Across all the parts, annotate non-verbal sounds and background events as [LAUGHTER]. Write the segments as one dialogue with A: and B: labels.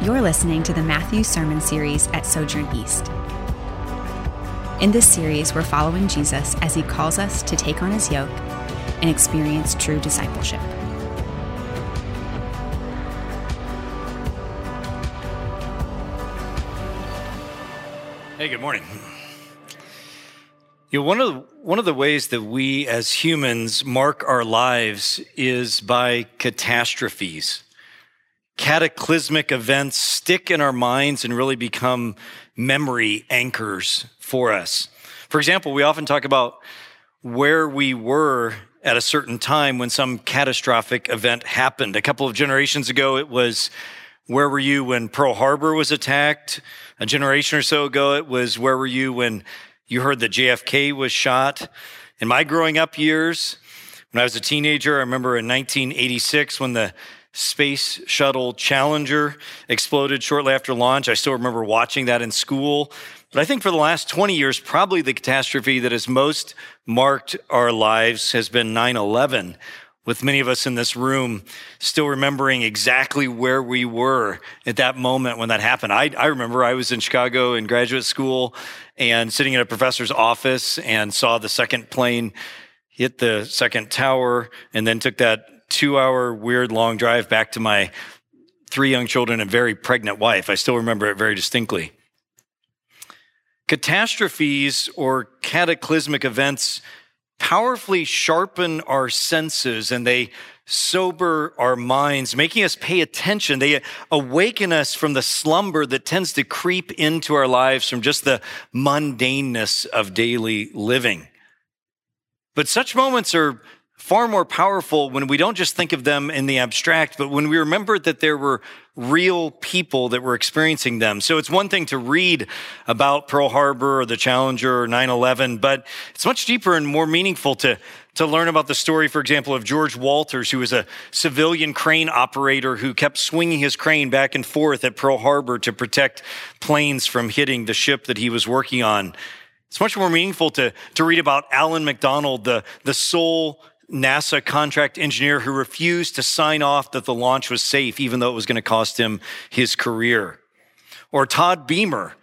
A: You're listening to the Matthew Sermon Series at Sojourn East. In this series, we're following Jesus as he calls us to take on his yoke and experience true discipleship.
B: Hey, good morning. You know, one of the, one of the ways that we as humans mark our lives is by catastrophes cataclysmic events stick in our minds and really become memory anchors for us. For example, we often talk about where we were at a certain time when some catastrophic event happened. A couple of generations ago, it was where were you when Pearl Harbor was attacked? A generation or so ago, it was where were you when you heard that JFK was shot? In my growing up years, when I was a teenager, I remember in 1986 when the Space Shuttle Challenger exploded shortly after launch. I still remember watching that in school. But I think for the last 20 years, probably the catastrophe that has most marked our lives has been 9 11, with many of us in this room still remembering exactly where we were at that moment when that happened. I, I remember I was in Chicago in graduate school and sitting in a professor's office and saw the second plane hit the second tower and then took that two hour weird long drive back to my three young children and very pregnant wife. I still remember it very distinctly. Catastrophes or cataclysmic events powerfully sharpen our senses and they sober our minds, making us pay attention. They awaken us from the slumber that tends to creep into our lives from just the mundaneness of daily living. But such moments are far more powerful when we don't just think of them in the abstract, but when we remember that there were real people that were experiencing them. So it's one thing to read about Pearl Harbor or the Challenger or 9-11, but it's much deeper and more meaningful to, to learn about the story, for example, of George Walters, who was a civilian crane operator who kept swinging his crane back and forth at Pearl Harbor to protect planes from hitting the ship that he was working on. It's much more meaningful to, to read about Allan McDonald, the, the sole NASA contract engineer who refused to sign off that the launch was safe, even though it was going to cost him his career. Or Todd Beamer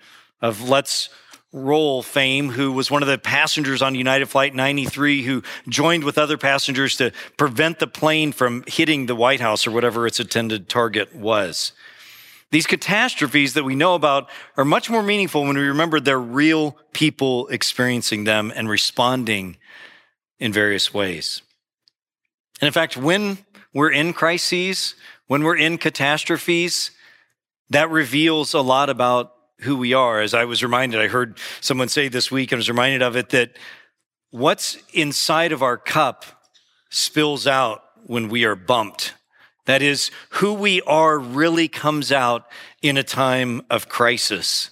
B: of Let's Roll fame, who was one of the passengers on United Flight 93, who joined with other passengers to prevent the plane from hitting the White House or whatever its intended target was. These catastrophes that we know about are much more meaningful when we remember they're real people experiencing them and responding in various ways. And in fact, when we're in crises, when we're in catastrophes, that reveals a lot about who we are. As I was reminded, I heard someone say this week, I was reminded of it that what's inside of our cup spills out when we are bumped. That is, who we are really comes out in a time of crisis.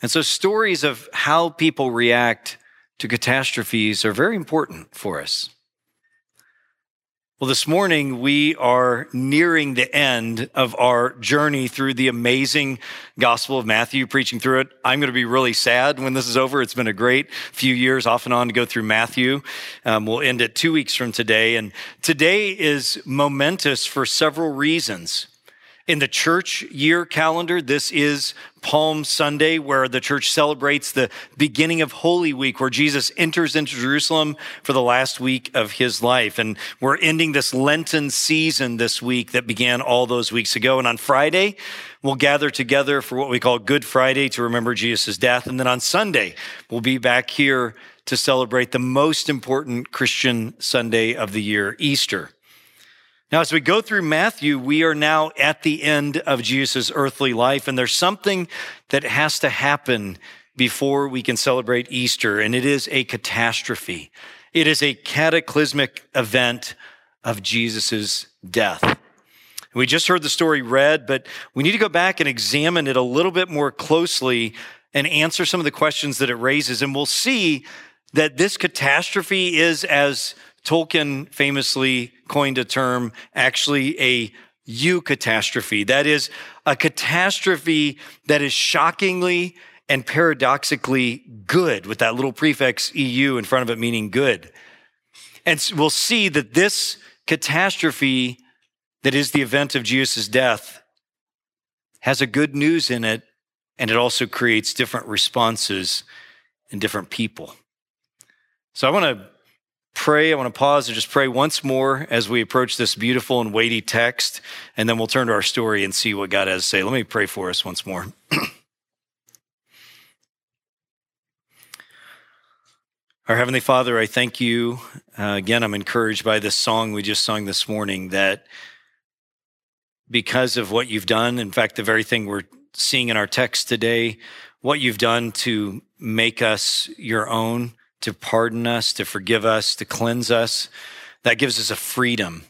B: And so stories of how people react to catastrophes are very important for us. Well, this morning we are nearing the end of our journey through the amazing Gospel of Matthew, preaching through it. I'm going to be really sad when this is over. It's been a great few years off and on to go through Matthew. Um, we'll end it two weeks from today. And today is momentous for several reasons. In the church year calendar, this is Palm Sunday, where the church celebrates the beginning of Holy Week, where Jesus enters into Jerusalem for the last week of his life. And we're ending this Lenten season this week that began all those weeks ago. And on Friday, we'll gather together for what we call Good Friday to remember Jesus' death. And then on Sunday, we'll be back here to celebrate the most important Christian Sunday of the year, Easter. Now, as we go through Matthew, we are now at the end of Jesus' earthly life, and there's something that has to happen before we can celebrate Easter, and it is a catastrophe. It is a cataclysmic event of Jesus' death. We just heard the story read, but we need to go back and examine it a little bit more closely and answer some of the questions that it raises. And we'll see that this catastrophe is as Tolkien famously coined a term, actually a eucatastrophe. That is a catastrophe that is shockingly and paradoxically good, with that little prefix EU in front of it meaning good. And we'll see that this catastrophe that is the event of Jesus' death has a good news in it, and it also creates different responses in different people. So I want to pray. I want to pause and just pray once more as we approach this beautiful and weighty text, and then we'll turn to our story and see what God has to say. Let me pray for us once more. [CLEARS THROAT] Our Heavenly Father, I thank you. Uh, again, I'm encouraged by this song we just sung this morning that because of what you've done, in fact, the very thing we're seeing in our text today, what you've done to make us your own, to pardon us, to forgive us, to cleanse us, that gives us a freedom.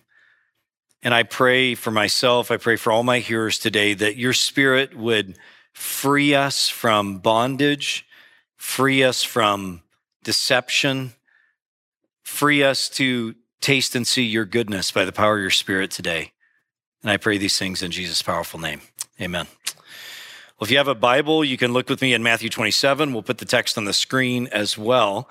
B: And I pray for myself, I pray for all my hearers today that your spirit would free us from bondage, free us from deception. Free us to taste and see your goodness by the power of your spirit today. And I pray these things in Jesus' powerful name. Amen. Well, if you have a Bible, you can look with me in Matthew 27. We'll put the text on the screen as well.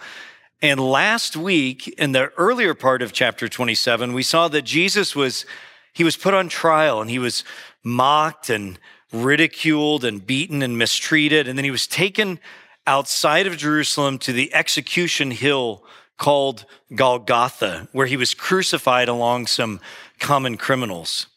B: And last week, in the earlier part of chapter 27, we saw that Jesus was, he was put on trial and he was mocked and ridiculed and beaten and mistreated. And then he was taken outside of Jerusalem to the execution hill called Golgotha, where he was crucified along some common criminals.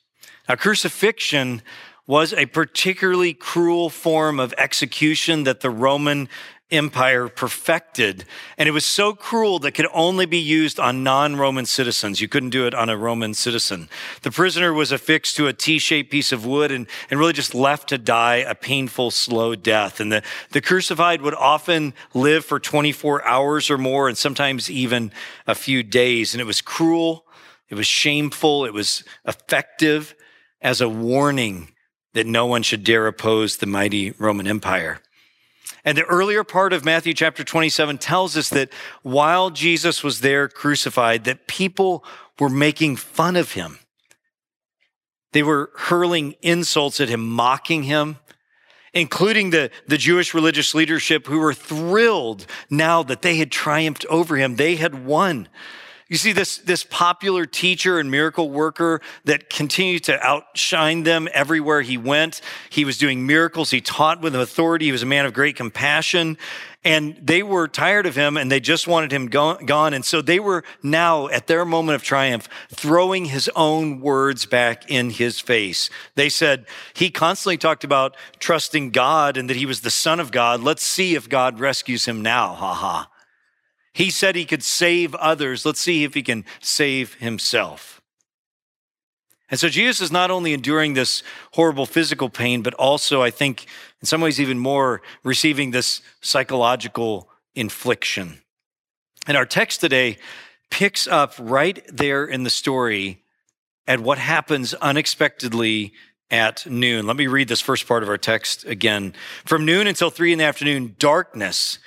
B: Now, crucifixion was a particularly cruel form of execution that the Roman empire perfected. And it was so cruel that could only be used on non Roman citizens. You couldn't do it on a Roman citizen. The prisoner was affixed to a T shaped piece of wood and, and really just left to die a painful, slow death. And the, the crucified would often live for 24 hours or more, and sometimes even a few days. And it was cruel, it was shameful, it was effective as a warning that no one should dare oppose the mighty Roman Empire. And the earlier part of Matthew chapter 27 tells us that while Jesus was there crucified, that people were making fun of him. They were hurling insults at him, mocking him, including the, the Jewish religious leadership who were thrilled now that they had triumphed over him. They had won. You see, this, this popular teacher and miracle worker that continued to outshine them everywhere he went. He was doing miracles. He taught with authority. He was a man of great compassion. And they were tired of him and they just wanted him gone. And so they were now at their moment of triumph throwing his own words back in his face. They said, he constantly talked about trusting God and that he was the son of God. Let's see if God rescues him now. Ha ha. He said he could save others. Let's see if he can save himself. And so Jesus is not only enduring this horrible physical pain, but also, I think, in some ways, even more, receiving this psychological infliction. And our text today picks up right there in the story at what happens unexpectedly at noon. Let me read this first part of our text again. From noon until three in the afternoon, darkness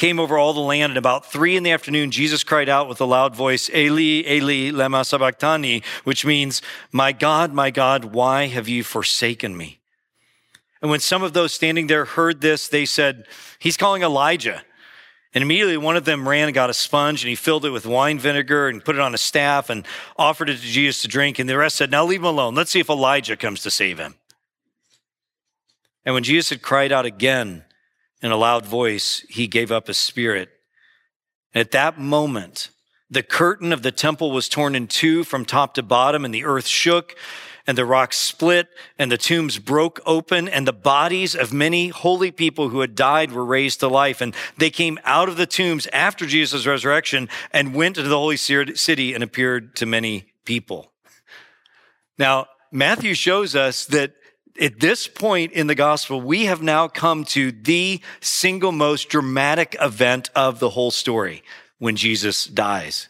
B: came over all the land. And about three in the afternoon, Jesus cried out with a loud voice, Eli, Eli, lema sabachthani, which means, My God, my God, why have you forsaken me? And when some of those standing there heard this, they said, He's calling Elijah. And immediately one of them ran and got a sponge and he filled it with wine vinegar and put it on a staff and offered it to Jesus to drink. And the rest said, Now leave him alone. Let's see if Elijah comes to save him. And when Jesus had cried out again, in a loud voice, he gave up his spirit. At that moment, the curtain of the temple was torn in two from top to bottom, and the earth shook, and the rocks split, and the tombs broke open, and the bodies of many holy people who had died were raised to life. And they came out of the tombs after Jesus' resurrection and went into the holy city and appeared to many people. Now, Matthew shows us that at this point in the gospel, we have now come to the single most dramatic event of the whole story when Jesus dies.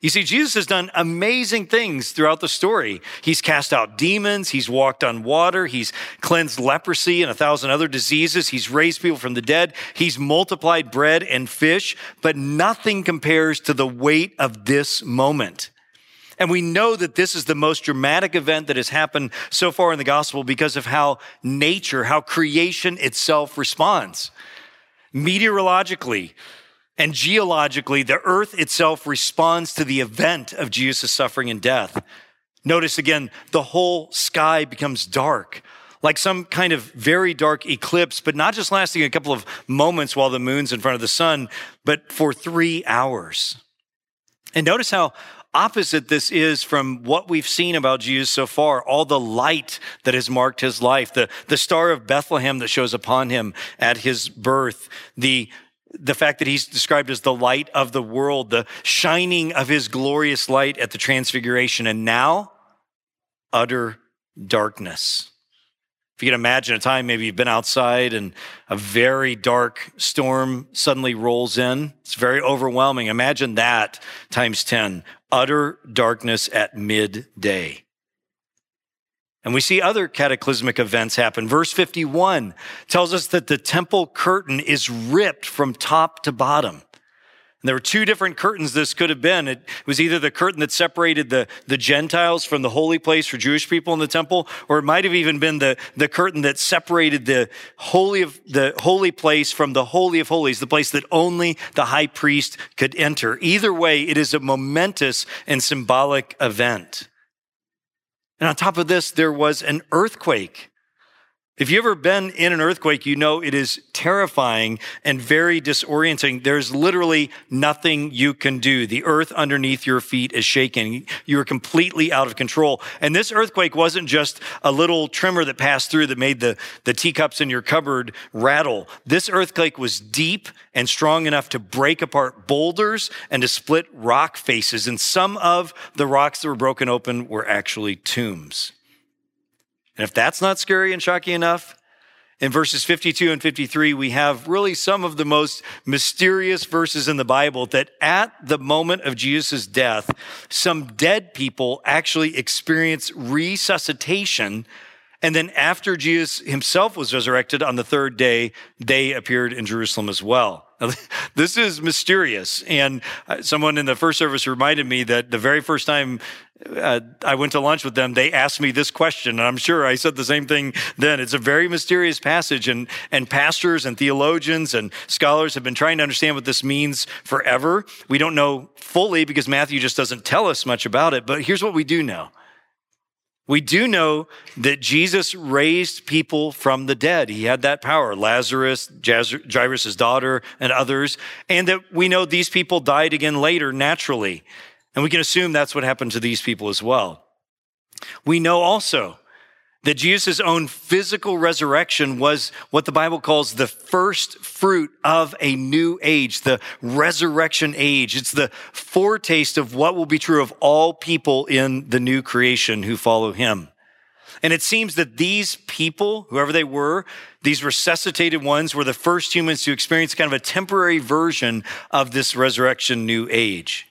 B: You see, Jesus has done amazing things throughout the story. He's cast out demons. He's walked on water. He's cleansed leprosy and a thousand other diseases. He's raised people from the dead. He's multiplied bread and fish, but nothing compares to the weight of this moment. And we know that this is the most dramatic event that has happened so far in the gospel because of how nature, how creation itself responds. Meteorologically and geologically, the earth itself responds to the event of Jesus' suffering and death. Notice again, the whole sky becomes dark. like some kind of very dark eclipse, but not just lasting a couple of moments while the moon's in front of the sun, but for three hours. And notice how opposite this is from what we've seen about Jesus so far, all the light that has marked his life, the, the star of Bethlehem that shows upon him at his birth, the the fact that he's described as the light of the world, the shining of his glorious light at the transfiguration, and now utter darkness. If you can imagine a time, maybe you've been outside and a very dark storm suddenly rolls in. It's very overwhelming. Imagine that times 10 utter darkness at midday. And we see other cataclysmic events happen. Verse 51 tells us that the temple curtain is ripped from top to bottom. And there were two different curtains this could have been. It was either the curtain that separated the, the Gentiles from the holy place for Jewish people in the temple, or it might have even been the, the curtain that separated the holy of the holy place from the holy of holies, the place that only the high priest could enter. Either way, it is a momentous and symbolic event. And on top of this, there was an earthquake. If you've ever been in an earthquake, you know it is terrifying and very disorienting. There's literally nothing you can do. The earth underneath your feet is shaking. You're completely out of control. And this earthquake wasn't just a little tremor that passed through that made the, the teacups in your cupboard rattle. This earthquake was deep and strong enough to break apart boulders and to split rock faces. And some of the rocks that were broken open were actually tombs. And if that's not scary and shocking enough, in verses 52 and 53, we have really some of the most mysterious verses in the Bible that at the moment of Jesus' death, some dead people actually experience resuscitation. And then after Jesus himself was resurrected on the third day, they appeared in Jerusalem as well. [LAUGHS] this is mysterious. And uh, someone in the first service reminded me that the very first time uh, I went to lunch with them, they asked me this question, and I'm sure I said the same thing then. It's a very mysterious passage, and, and pastors and theologians and scholars have been trying to understand what this means forever. We don't know fully because Matthew just doesn't tell us much about it, but here's what we do know we do know that Jesus raised people from the dead. He had that power, Lazarus, Jairus' daughter, and others, and that we know these people died again later naturally. And we can assume that's what happened to these people as well. We know also that Jesus' own physical resurrection was what the Bible calls the first fruit of a new age, the resurrection age. It's the foretaste of what will be true of all people in the new creation who follow him. And it seems that these people, whoever they were, these resuscitated ones were the first humans to experience kind of a temporary version of this resurrection new age.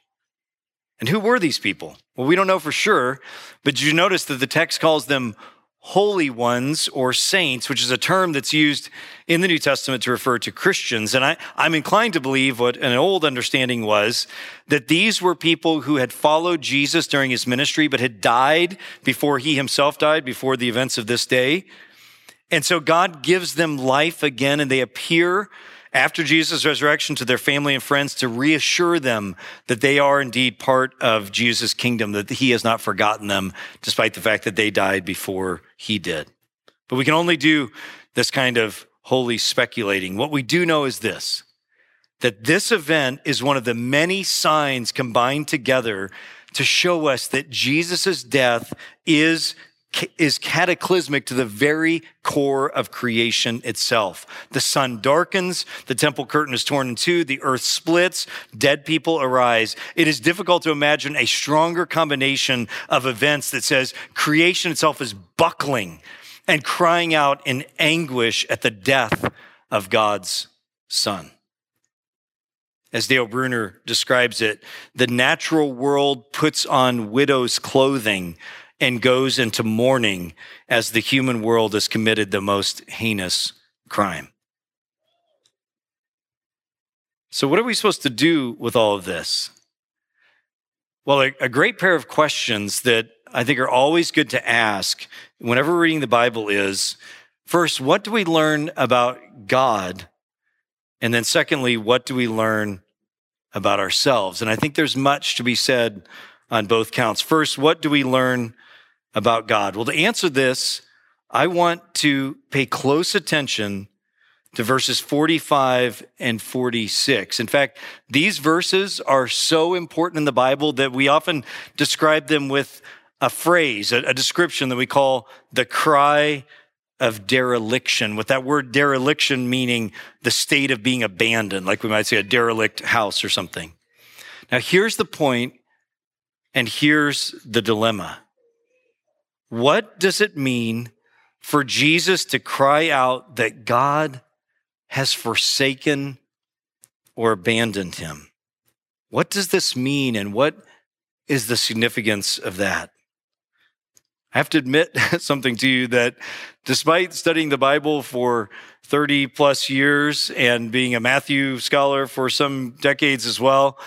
B: And who were these people? Well, we don't know for sure, but did you notice that the text calls them holy ones or saints, which is a term that's used in the New Testament to refer to Christians. And I, am inclined to believe what an old understanding was that these were people who had followed Jesus during his ministry, but had died before he himself died, before the events of this day. And so God gives them life again and they appear after Jesus' resurrection to their family and friends to reassure them that they are indeed part of Jesus' kingdom, that he has not forgotten them, despite the fact that they died before he did. But we can only do this kind of holy speculating. What we do know is this that this event is one of the many signs combined together to show us that Jesus' death is is cataclysmic to the very core of creation itself. The sun darkens, the temple curtain is torn in two, the earth splits, dead people arise. It is difficult to imagine a stronger combination of events that says creation itself is buckling and crying out in anguish at the death of God's son. As Dale Bruner describes it, the natural world puts on widow's clothing and goes into mourning as the human world has committed the most heinous crime. So, what are we supposed to do with all of this? Well, a, a, great pair of questions that I think are always good to ask whenever reading the Bible is first, what do we learn about God? And then, secondly, what do we learn about ourselves? And I think there's much to be said on both counts. First, what do we learn about God? Well, to answer this, I want to pay close attention to verses 45 and 46. In fact, these verses are so important in the Bible that we often describe them with a phrase, a, description that we call the cry of dereliction, with that word dereliction meaning the state of being abandoned, like we might say a derelict house or something. Now, here's the point, and here's the dilemma. What does it mean for Jesus to cry out that God has forsaken or abandoned him? What does this mean, and what is the significance of that? I have to admit [LAUGHS] something to you that despite studying the Bible for 30 plus years and being a Matthew scholar for some decades as well,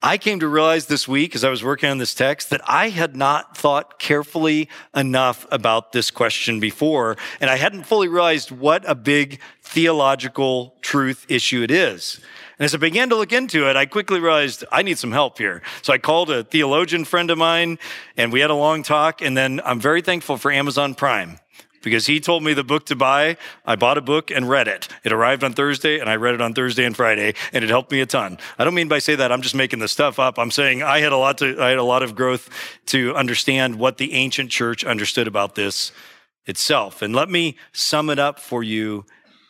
B: I came to realize this week as I was working on this text that I had not thought carefully enough about this question before. And I hadn't fully realized what a big theological truth issue it is. And as I began to look into it, I quickly realized I need some help here. So I called a theologian friend of mine and we had a long talk. And then I'm very thankful for Amazon Prime because he told me the book to buy. I bought a book and read it. It arrived on Thursday and I read it on Thursday and Friday and it helped me a ton. I don't mean by say that I'm just making the stuff up. I'm saying I had a lot to, I had a lot of growth to understand what the ancient church understood about this itself. And let me sum it up for you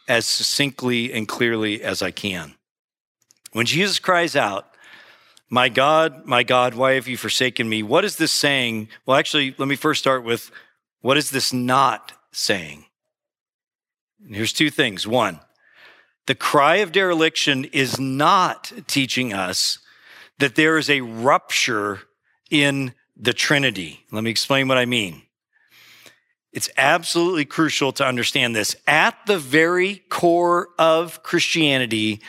B: as succinctly and clearly as I can. When Jesus cries out, My God, my God, why have you forsaken me? What is this saying? Well, actually, let me first start with what is this not saying? Here's two things. One, the cry of dereliction is not teaching us that there is a rupture in the Trinity. Let me explain what I mean. It's absolutely crucial to understand this. At the very core of Christianity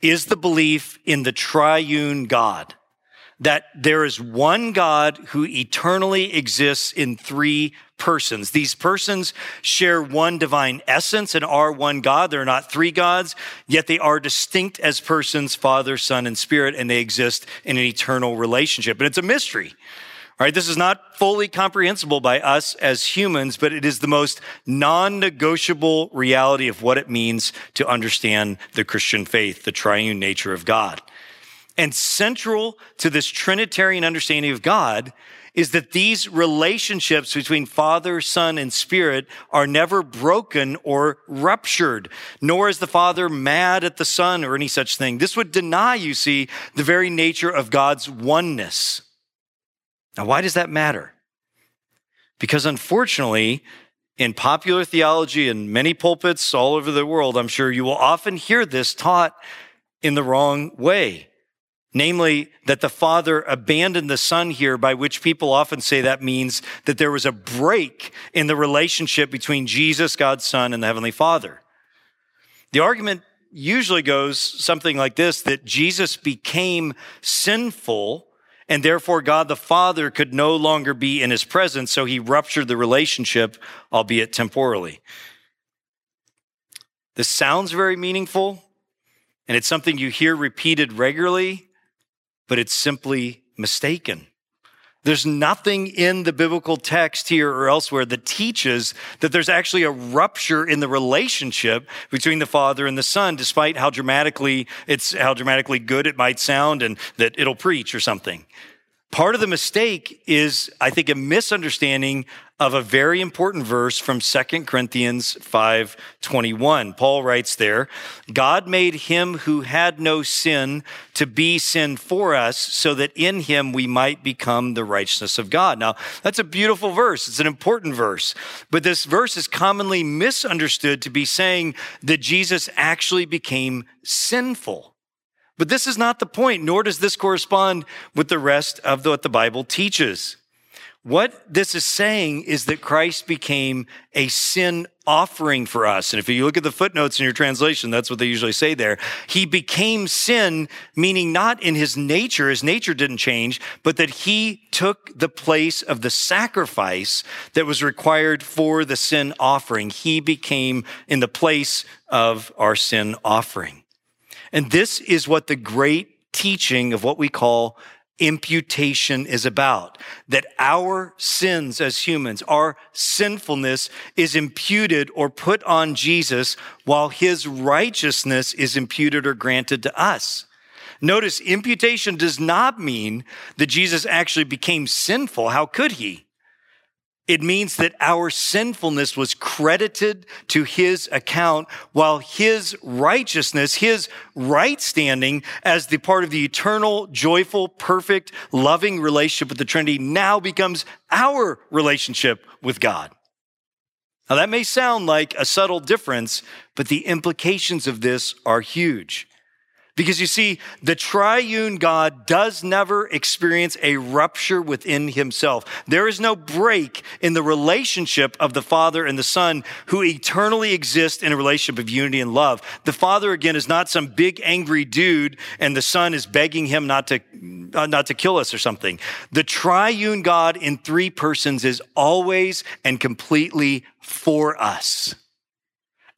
B: is the belief in the triune God, that there is one God who eternally exists in three persons. These persons share one divine essence and are one God. They're not three gods, yet they are distinct as persons, Father, Son, and Spirit, and they exist in an eternal relationship. And it's a mystery. All right, this is not fully comprehensible by us as humans, but it is the most non-negotiable reality of what it means to understand the Christian faith, the triune nature of God. And central to this Trinitarian understanding of God is that these relationships between Father, Son, and Spirit are never broken or ruptured, nor is the Father mad at the Son or any such thing. This would deny, you see, the very nature of God's oneness. Now, why does that matter? Because unfortunately, in popular theology and many pulpits all over the world, I'm sure you will often hear this taught in the wrong way. Namely, that the Father abandoned the Son here, by which people often say that means that there was a break in the relationship between Jesus, God's Son, and the Heavenly Father. The argument usually goes something like this that Jesus became sinful and therefore God the Father could no longer be in his presence, so he ruptured the relationship, albeit temporally. This sounds very meaningful, and it's something you hear repeated regularly, but it's simply mistaken. There's nothing in the biblical text here or elsewhere that teaches that there's actually a rupture in the relationship between the Father and the Son, despite how dramatically it's how dramatically good it might sound and that it'll preach or something. Part of the mistake is, I think, a misunderstanding of a very important verse from 2 Corinthians 5:21. Paul writes there, God made him who had no sin to be sin for us so that in him we might become the righteousness of God. Now, that's a beautiful verse. It's an important verse. But this verse is commonly misunderstood to be saying that Jesus actually became sinful. But this is not the point, nor does this correspond with the rest of what the Bible teaches. What this is saying is that Christ became a sin offering for us. And if you look at the footnotes in your translation, that's what they usually say there. He became sin, meaning not in his nature, his nature didn't change, but that he took the place of the sacrifice that was required for the sin offering. He became in the place of our sin offering. And this is what the great teaching of what we call imputation is about. That our sins as humans, our sinfulness is imputed or put on Jesus while his righteousness is imputed or granted to us. Notice imputation does not mean that Jesus actually became sinful. How could he? It means that our sinfulness was credited to his account while his righteousness, his right standing as the part of the eternal, joyful, perfect, loving relationship with the Trinity now becomes our relationship with God. Now that may sound like a subtle difference, but the implications of this are huge. Because you see, the triune God does never experience a rupture within himself. There is no break in the relationship of the Father and the Son who eternally exist in a relationship of unity and love. The Father, again, is not some big angry dude and the Son is begging him not to, uh, not to kill us or something. The triune God in three persons is always and completely for us.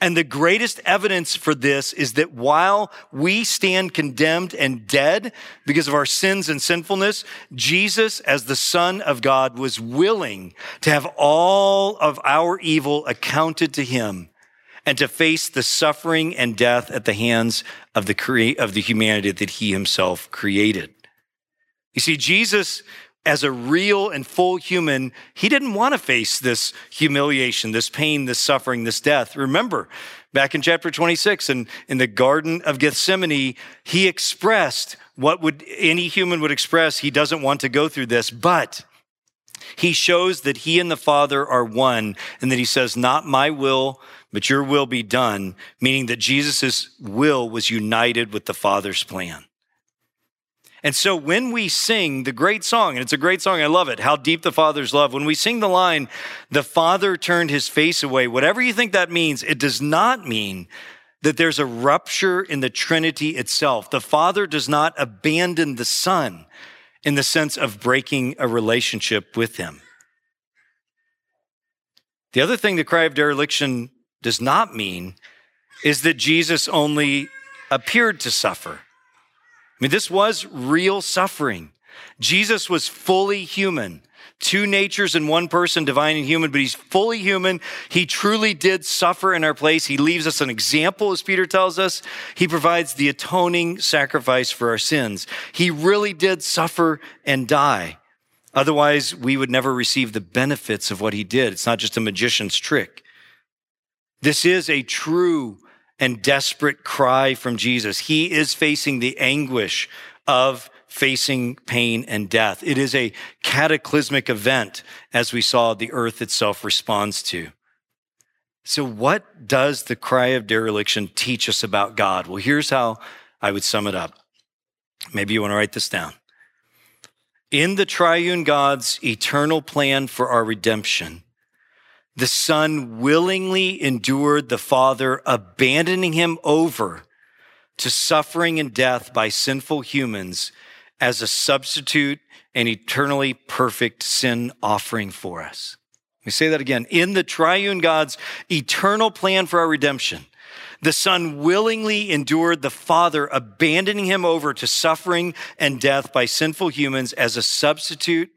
B: And the greatest evidence for this is that while we stand condemned and dead because of our sins and sinfulness, Jesus, as the Son of God, was willing to have all of our evil accounted to him and to face the suffering and death at the hands of the, crea- of the humanity that he himself created. You see, Jesus as a real and full human, he didn't want to face this humiliation, this pain, this suffering, this death. Remember, back in chapter 26 and in the Garden of Gethsemane, he expressed what would any human would express. He doesn't want to go through this, but he shows that he and the Father are one and that he says, not my will, but your will be done, meaning that Jesus' will was united with the Father's plan. And so when we sing the great song, and it's a great song, I love it, How Deep the Father's Love, when we sing the line, the Father turned his face away, whatever you think that means, it does not mean that there's a rupture in the Trinity itself. The Father does not abandon the Son in the sense of breaking a relationship with him. The other thing the cry of dereliction does not mean is that Jesus only appeared to suffer. I mean, this was real suffering. Jesus was fully human, two natures in one person, divine and human, but he's fully human. He truly did suffer in our place. He leaves us an example, as Peter tells us. He provides the atoning sacrifice for our sins. He really did suffer and die. Otherwise, we would never receive the benefits of what he did. It's not just a magician's trick. This is a true and desperate cry from Jesus. He is facing the anguish of facing pain and death. It is a cataclysmic event, as we saw the earth itself responds to. So, what does the cry of dereliction teach us about God? Well, here's how I would sum it up. Maybe you want to write this down. In the triune God's eternal plan for our redemption, the Son willingly endured the Father, abandoning him over to suffering and death by sinful humans as a substitute and eternally perfect sin offering for us. Let me say that again. In the triune God's eternal plan for our redemption, the Son willingly endured the Father, abandoning him over to suffering and death by sinful humans as a substitute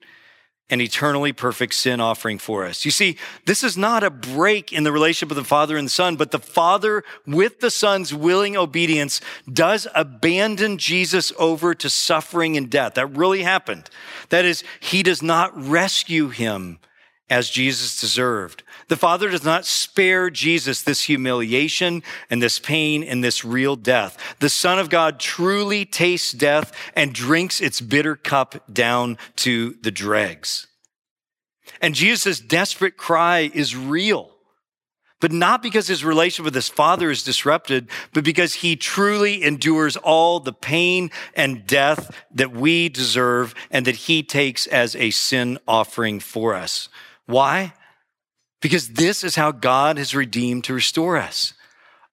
B: an eternally perfect sin offering for us. You see, this is not a break in the relationship of the Father and the Son, but the Father, with the Son's willing obedience, does abandon Jesus over to suffering and death. That really happened. That is, he does not rescue him as Jesus deserved. The Father does not spare Jesus this humiliation and this pain and this real death. The Son of God truly tastes death and drinks its bitter cup down to the dregs. And Jesus' desperate cry is real, but not because his relationship with his Father is disrupted, but because he truly endures all the pain and death that we deserve and that he takes as a sin offering for us. Why? Because this is how God has redeemed to restore us.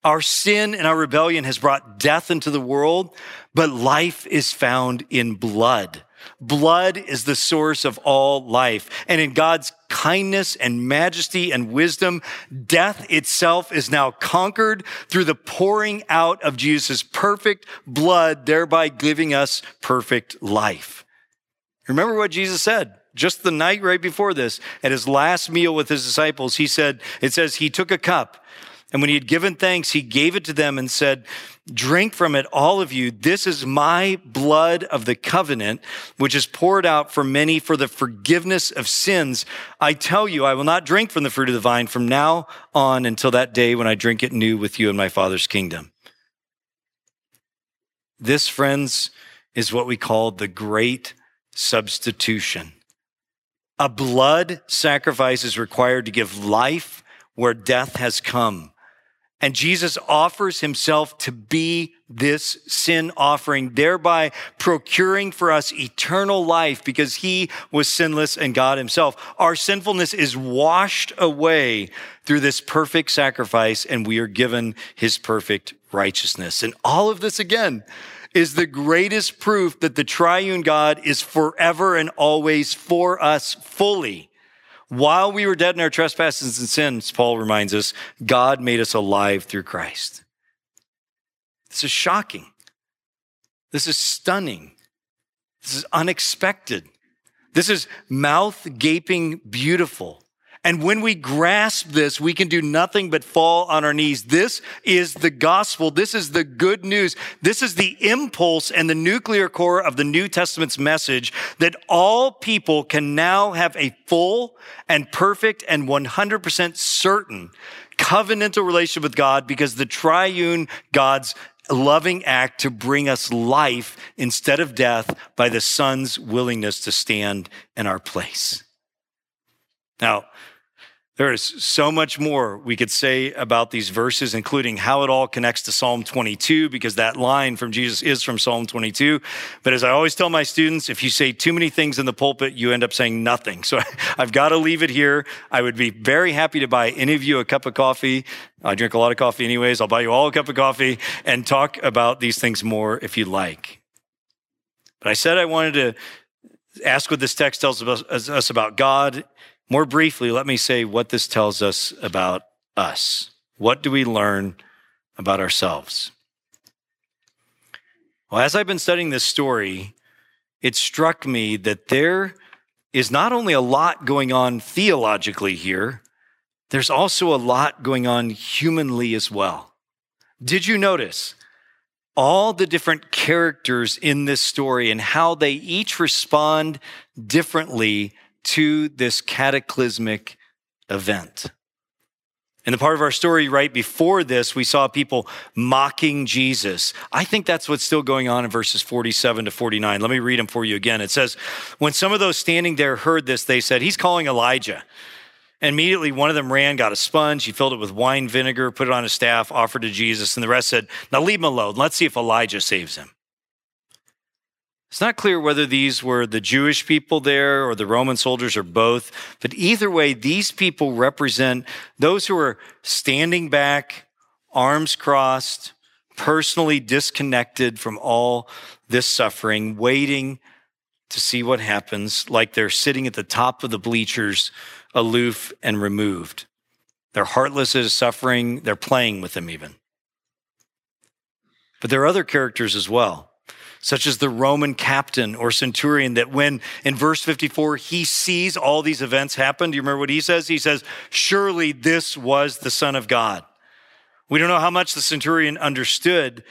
B: Our sin and our rebellion has brought death into the world, but life is found in blood. Blood is the source of all life. And in God's kindness and majesty and wisdom, death itself is now conquered through the pouring out of Jesus' perfect blood, thereby giving us perfect life. Remember what Jesus said just the night right before this, at his last meal with his disciples. He said, it says, he took a cup and when he had given thanks, he gave it to them and said, drink from it, all of you. This is my blood of the covenant, which is poured out for many for the forgiveness of sins. I tell you, I will not drink from the fruit of the vine from now on until that day when I drink it new with you in my father's kingdom. This, friends, is what we call the great substitution. A blood sacrifice is required to give life where death has come. And Jesus offers himself to be this sin offering, thereby procuring for us eternal life because he was sinless and God himself. Our sinfulness is washed away through this perfect sacrifice and we are given his perfect righteousness. And all of this again is the greatest proof that the triune God is forever and always for us fully. While we were dead in our trespasses and sins, Paul reminds us, God made us alive through Christ. This is shocking. This is stunning. This is unexpected. This is mouth gaping beautiful. And when we grasp this, we can do nothing but fall on our knees. This is the gospel. This is the good news. This is the impulse and the nuclear core of the New Testament's message that all people can now have a full and perfect and 100% certain covenantal relationship with God because the triune God's loving act to bring us life instead of death by the Son's willingness to stand in our place. Now, there is so much more we could say about these verses, including how it all connects to Psalm 22, because that line from Jesus is from Psalm 22. But as I always tell my students, if you say too many things in the pulpit, you end up saying nothing. So [LAUGHS] I've got to leave it here. I would be very happy to buy any of you a cup of coffee. I drink a lot of coffee anyways. I'll buy you all a cup of coffee and talk about these things more if you'd like. But I said I wanted to ask what this text tells us about God more briefly, let me say what this tells us about us. What do we learn about ourselves? Well, as I've been studying this story, it struck me that there is not only a lot going on theologically here, there's also a lot going on humanly as well. Did you notice all the different characters in this story and how they each respond differently to this cataclysmic event. In the part of our story right before this, we saw people mocking Jesus. I think that's what's still going on in verses 47 to 49. Let me read them for you again. It says, When some of those standing there heard this, they said, He's calling Elijah. And immediately one of them ran, got a sponge, he filled it with wine vinegar, put it on his staff, offered to Jesus, and the rest said, Now leave him alone. Let's see if Elijah saves him. It's not clear whether these were the Jewish people there or the Roman soldiers or both, but either way, these people represent those who are standing back, arms crossed, personally disconnected from all this suffering, waiting to see what happens, like they're sitting at the top of the bleachers, aloof and removed. They're heartless his suffering, they're playing with them even. But there are other characters as well such as the Roman captain or centurion, that when in verse 54 he sees all these events happen, do you remember what he says? He says, Surely this was the Son of God. We don't know how much the centurion understood,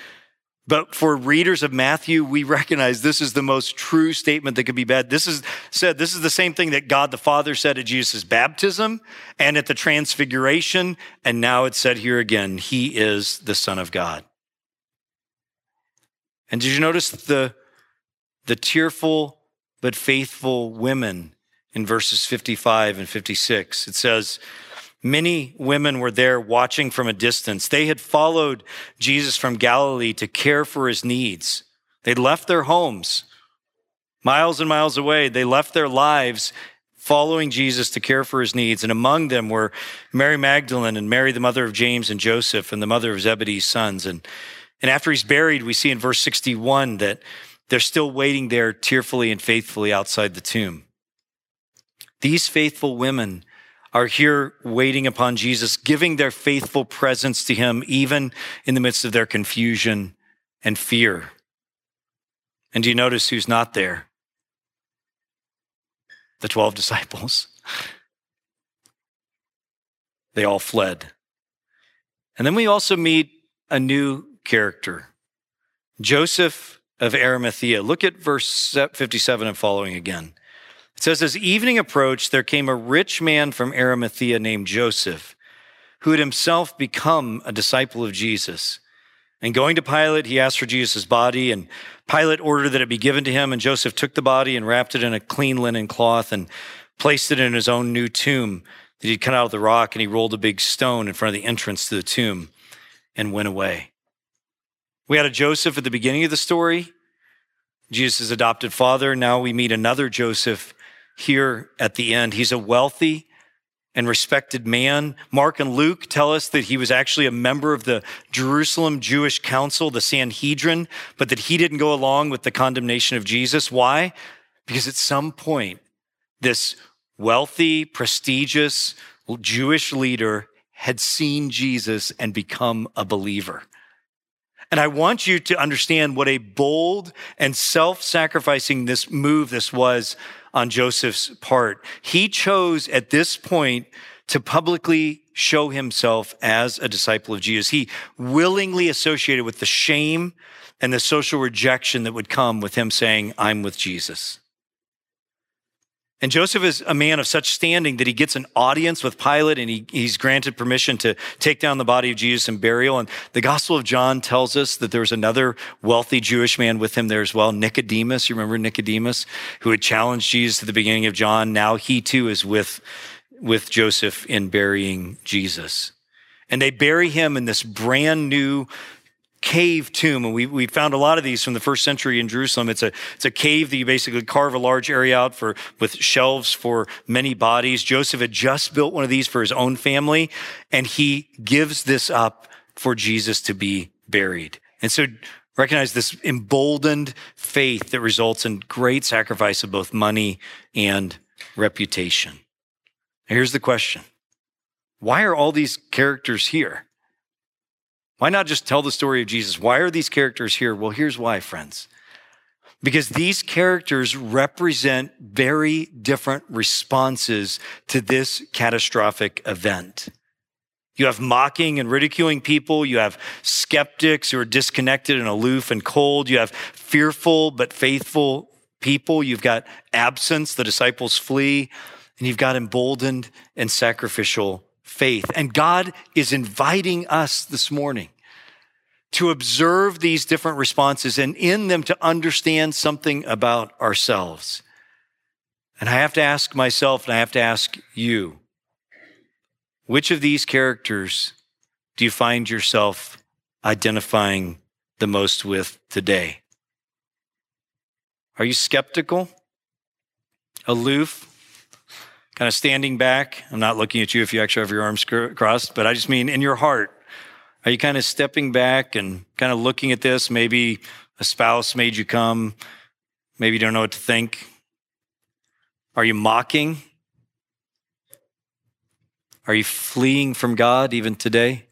B: but for readers of Matthew, we recognize this is the most true statement that could be bad. This is said, this is the same thing that God the Father said at Jesus' baptism and at the transfiguration. And now it's said here again, He is the Son of God. And did you notice the, the tearful but faithful women in verses 55 and 56? It says, Many women were there watching from a distance. They had followed Jesus from Galilee to care for his needs. They'd left their homes miles and miles away. They left their lives following Jesus to care for his needs. And among them were Mary Magdalene and Mary, the mother of James and Joseph, and the mother of Zebedee's sons. And and after he's buried, we see in verse 61 that they're still waiting there tearfully and faithfully outside the tomb. These faithful women are here waiting upon Jesus, giving their faithful presence to him, even in the midst of their confusion and fear. And do you notice who's not there? the 12 [LAUGHS] disciples. They all fled. And then we also meet a new character, Joseph of Arimathea. Look at verse 57 and following again. It says, As evening approached, there came a rich man from Arimathea named Joseph, who had himself become a disciple of Jesus. And going to Pilate, he asked for Jesus' body, and Pilate ordered that it be given to him. And Joseph took the body and wrapped it in a clean linen cloth and placed it in his own new tomb that he'd cut out of the rock. And he rolled a big stone in front of the entrance to the tomb and went away. We had a Joseph at the beginning of the story, Jesus' adopted father. Now we meet another Joseph here at the end. He's a wealthy, and respected man. Mark and Luke tell us that he was actually a member of the Jerusalem Jewish Council, the Sanhedrin, but that he didn't go along with the condemnation of Jesus. Why? Because at some point, this wealthy, prestigious Jewish leader had seen Jesus and become a believer. And I want you to understand what a bold and self sacrificing this move this was on Joseph's part. He chose at this point to publicly show himself as a disciple of Jesus. He willingly associated with the shame and the social rejection that would come with him saying, I'm with Jesus. And Joseph is a man of such standing that he gets an audience with Pilate and he, he's granted permission to take down the body of Jesus and burial. And the Gospel of John tells us that there was another wealthy Jewish man with him there as well, Nicodemus. You remember Nicodemus, who had challenged Jesus at the beginning of John. Now he too is with, with Joseph in burying Jesus. And they bury him in this brand new cave tomb. And we, we found a lot of these from the first century in Jerusalem. It's a, it's a cave that you basically carve a large area out for, with shelves for many bodies. Joseph had just built one of these for his own family, and he gives this up for Jesus to be buried. And so recognize this emboldened faith that results in great sacrifice of both money and reputation. Here's the question. Why are all these characters here? Why not just tell the story of Jesus? Why are these characters here? Well, here's why, friends. Because these characters represent very different responses to this catastrophic event. You have mocking and ridiculing people. You have skeptics who are disconnected and aloof and cold. You have fearful but faithful people. You've got absence, the disciples flee, and you've got emboldened and sacrificial faith. And God is inviting us this morning to observe these different responses and in them to understand something about ourselves. And I have to ask myself and I have to ask you, which of these characters do you find yourself identifying the most with today? Are you skeptical, aloof, kind of standing back. I'm not looking at you if you actually have your arms crossed, but I just mean in your heart. Are you kind of stepping back and kind of looking at this? Maybe a spouse made you come. Maybe you don't know what to think. Are you mocking? Are you fleeing from God even today?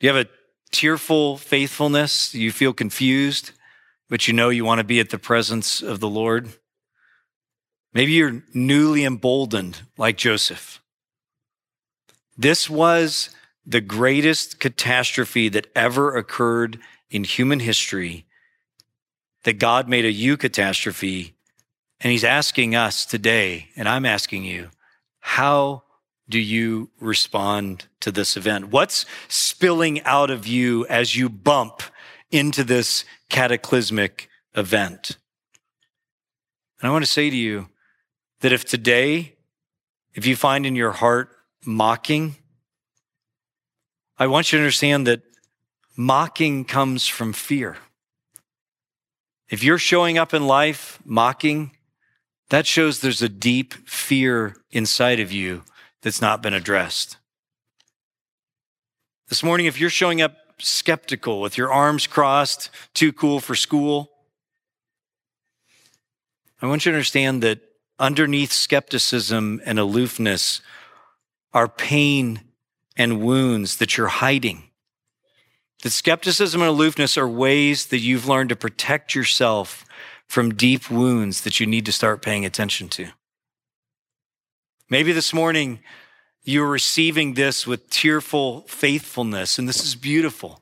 B: Do you have a tearful faithfulness? You feel confused, but you know you want to be at the presence of the Lord? Maybe you're newly emboldened like Joseph. This was the greatest catastrophe that ever occurred in human history, that God made a eucatastrophe. And he's asking us today, and I'm asking you, how do you respond to this event? What's spilling out of you as you bump into this cataclysmic event? And I want to say to you, that if today, if you find in your heart mocking, I want you to understand that mocking comes from fear. If you're showing up in life mocking, that shows there's a deep fear inside of you that's not been addressed. This morning, if you're showing up skeptical with your arms crossed, too cool for school, I want you to understand that underneath skepticism and aloofness are pain and wounds that you're hiding. That skepticism and aloofness are ways that you've learned to protect yourself from deep wounds that you need to start paying attention to. Maybe this morning you're receiving this with tearful faithfulness, and this is beautiful.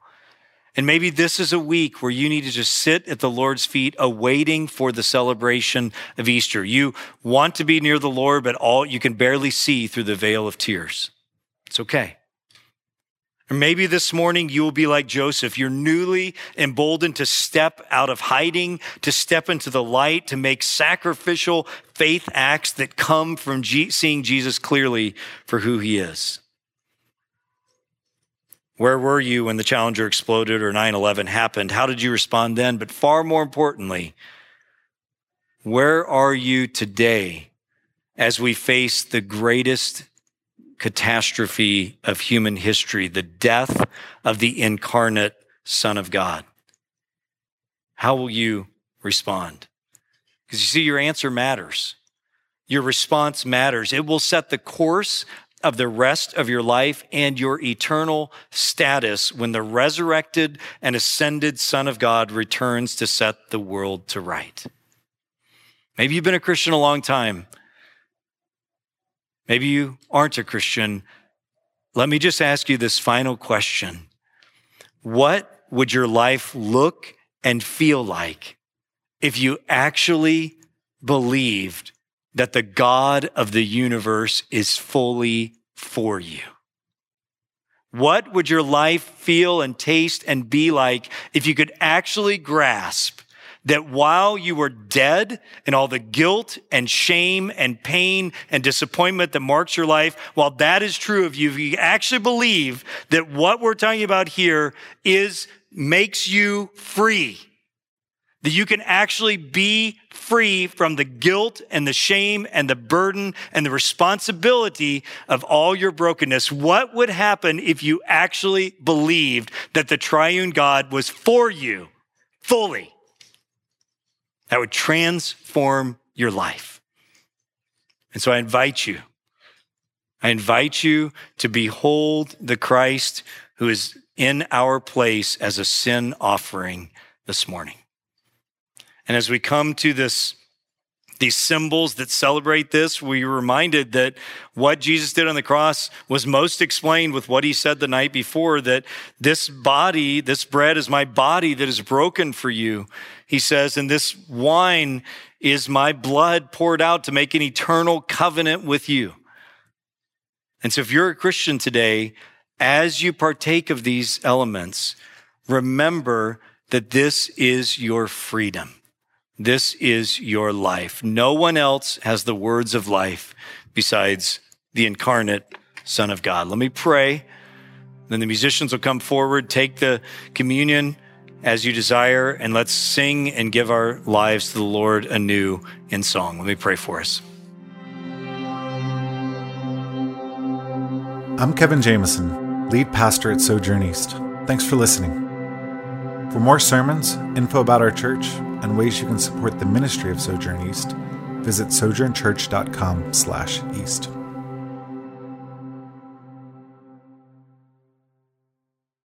B: And maybe this is a week where you need to just sit at the Lord's feet awaiting for the celebration of Easter. You want to be near the Lord, but all you can barely see through the veil of tears. It's okay. Or maybe this morning you will be like Joseph. You're newly emboldened to step out of hiding, to step into the light, to make sacrificial faith acts that come from seeing Jesus clearly for who he is. Where were you when the Challenger exploded or 9 11 happened? How did you respond then? But far more importantly, where are you today as we face the greatest catastrophe of human history, the death of the incarnate Son of God? How will you respond? Because you see, your answer matters. Your response matters. It will set the course of the rest of your life and your eternal status when the resurrected and ascended Son of God returns to set the world to right. Maybe you've been a Christian a long time. Maybe you aren't a Christian. Let me just ask you this final question What would your life look and feel like if you actually believed that the God of the universe is fully for you? What would your life feel and taste and be like if you could actually grasp that while you were dead and all the guilt and shame and pain and disappointment that marks your life, while that is true of you, if you actually believe that what we're talking about here is makes you free, that you can actually be free from the guilt and the shame and the burden and the responsibility of all your brokenness. What would happen if you actually believed that the triune God was for you fully? that would transform your life. And so I invite you, I invite you to behold the Christ who is in our place as a sin offering this morning. And as we come to this these symbols that celebrate this, we are reminded that what Jesus did on the cross was most explained with what he said the night before that this body, this bread is my body that is broken for you. He says, and this wine is my blood poured out to make an eternal covenant with you. And so if you're a Christian today, as you partake of these elements, remember that this is your freedom. This is your life. No one else has the words of life besides the incarnate Son of God. Let me pray. Then the musicians will come forward, take the communion as you desire, and let's sing and give our lives to the Lord anew in song. Let me pray for us.
C: I'm Kevin Jameson, lead pastor at Sojourn East. Thanks for listening. For more sermons, info about our church, and ways you can support the ministry of Sojourn East, visit sojournchurch.com/east.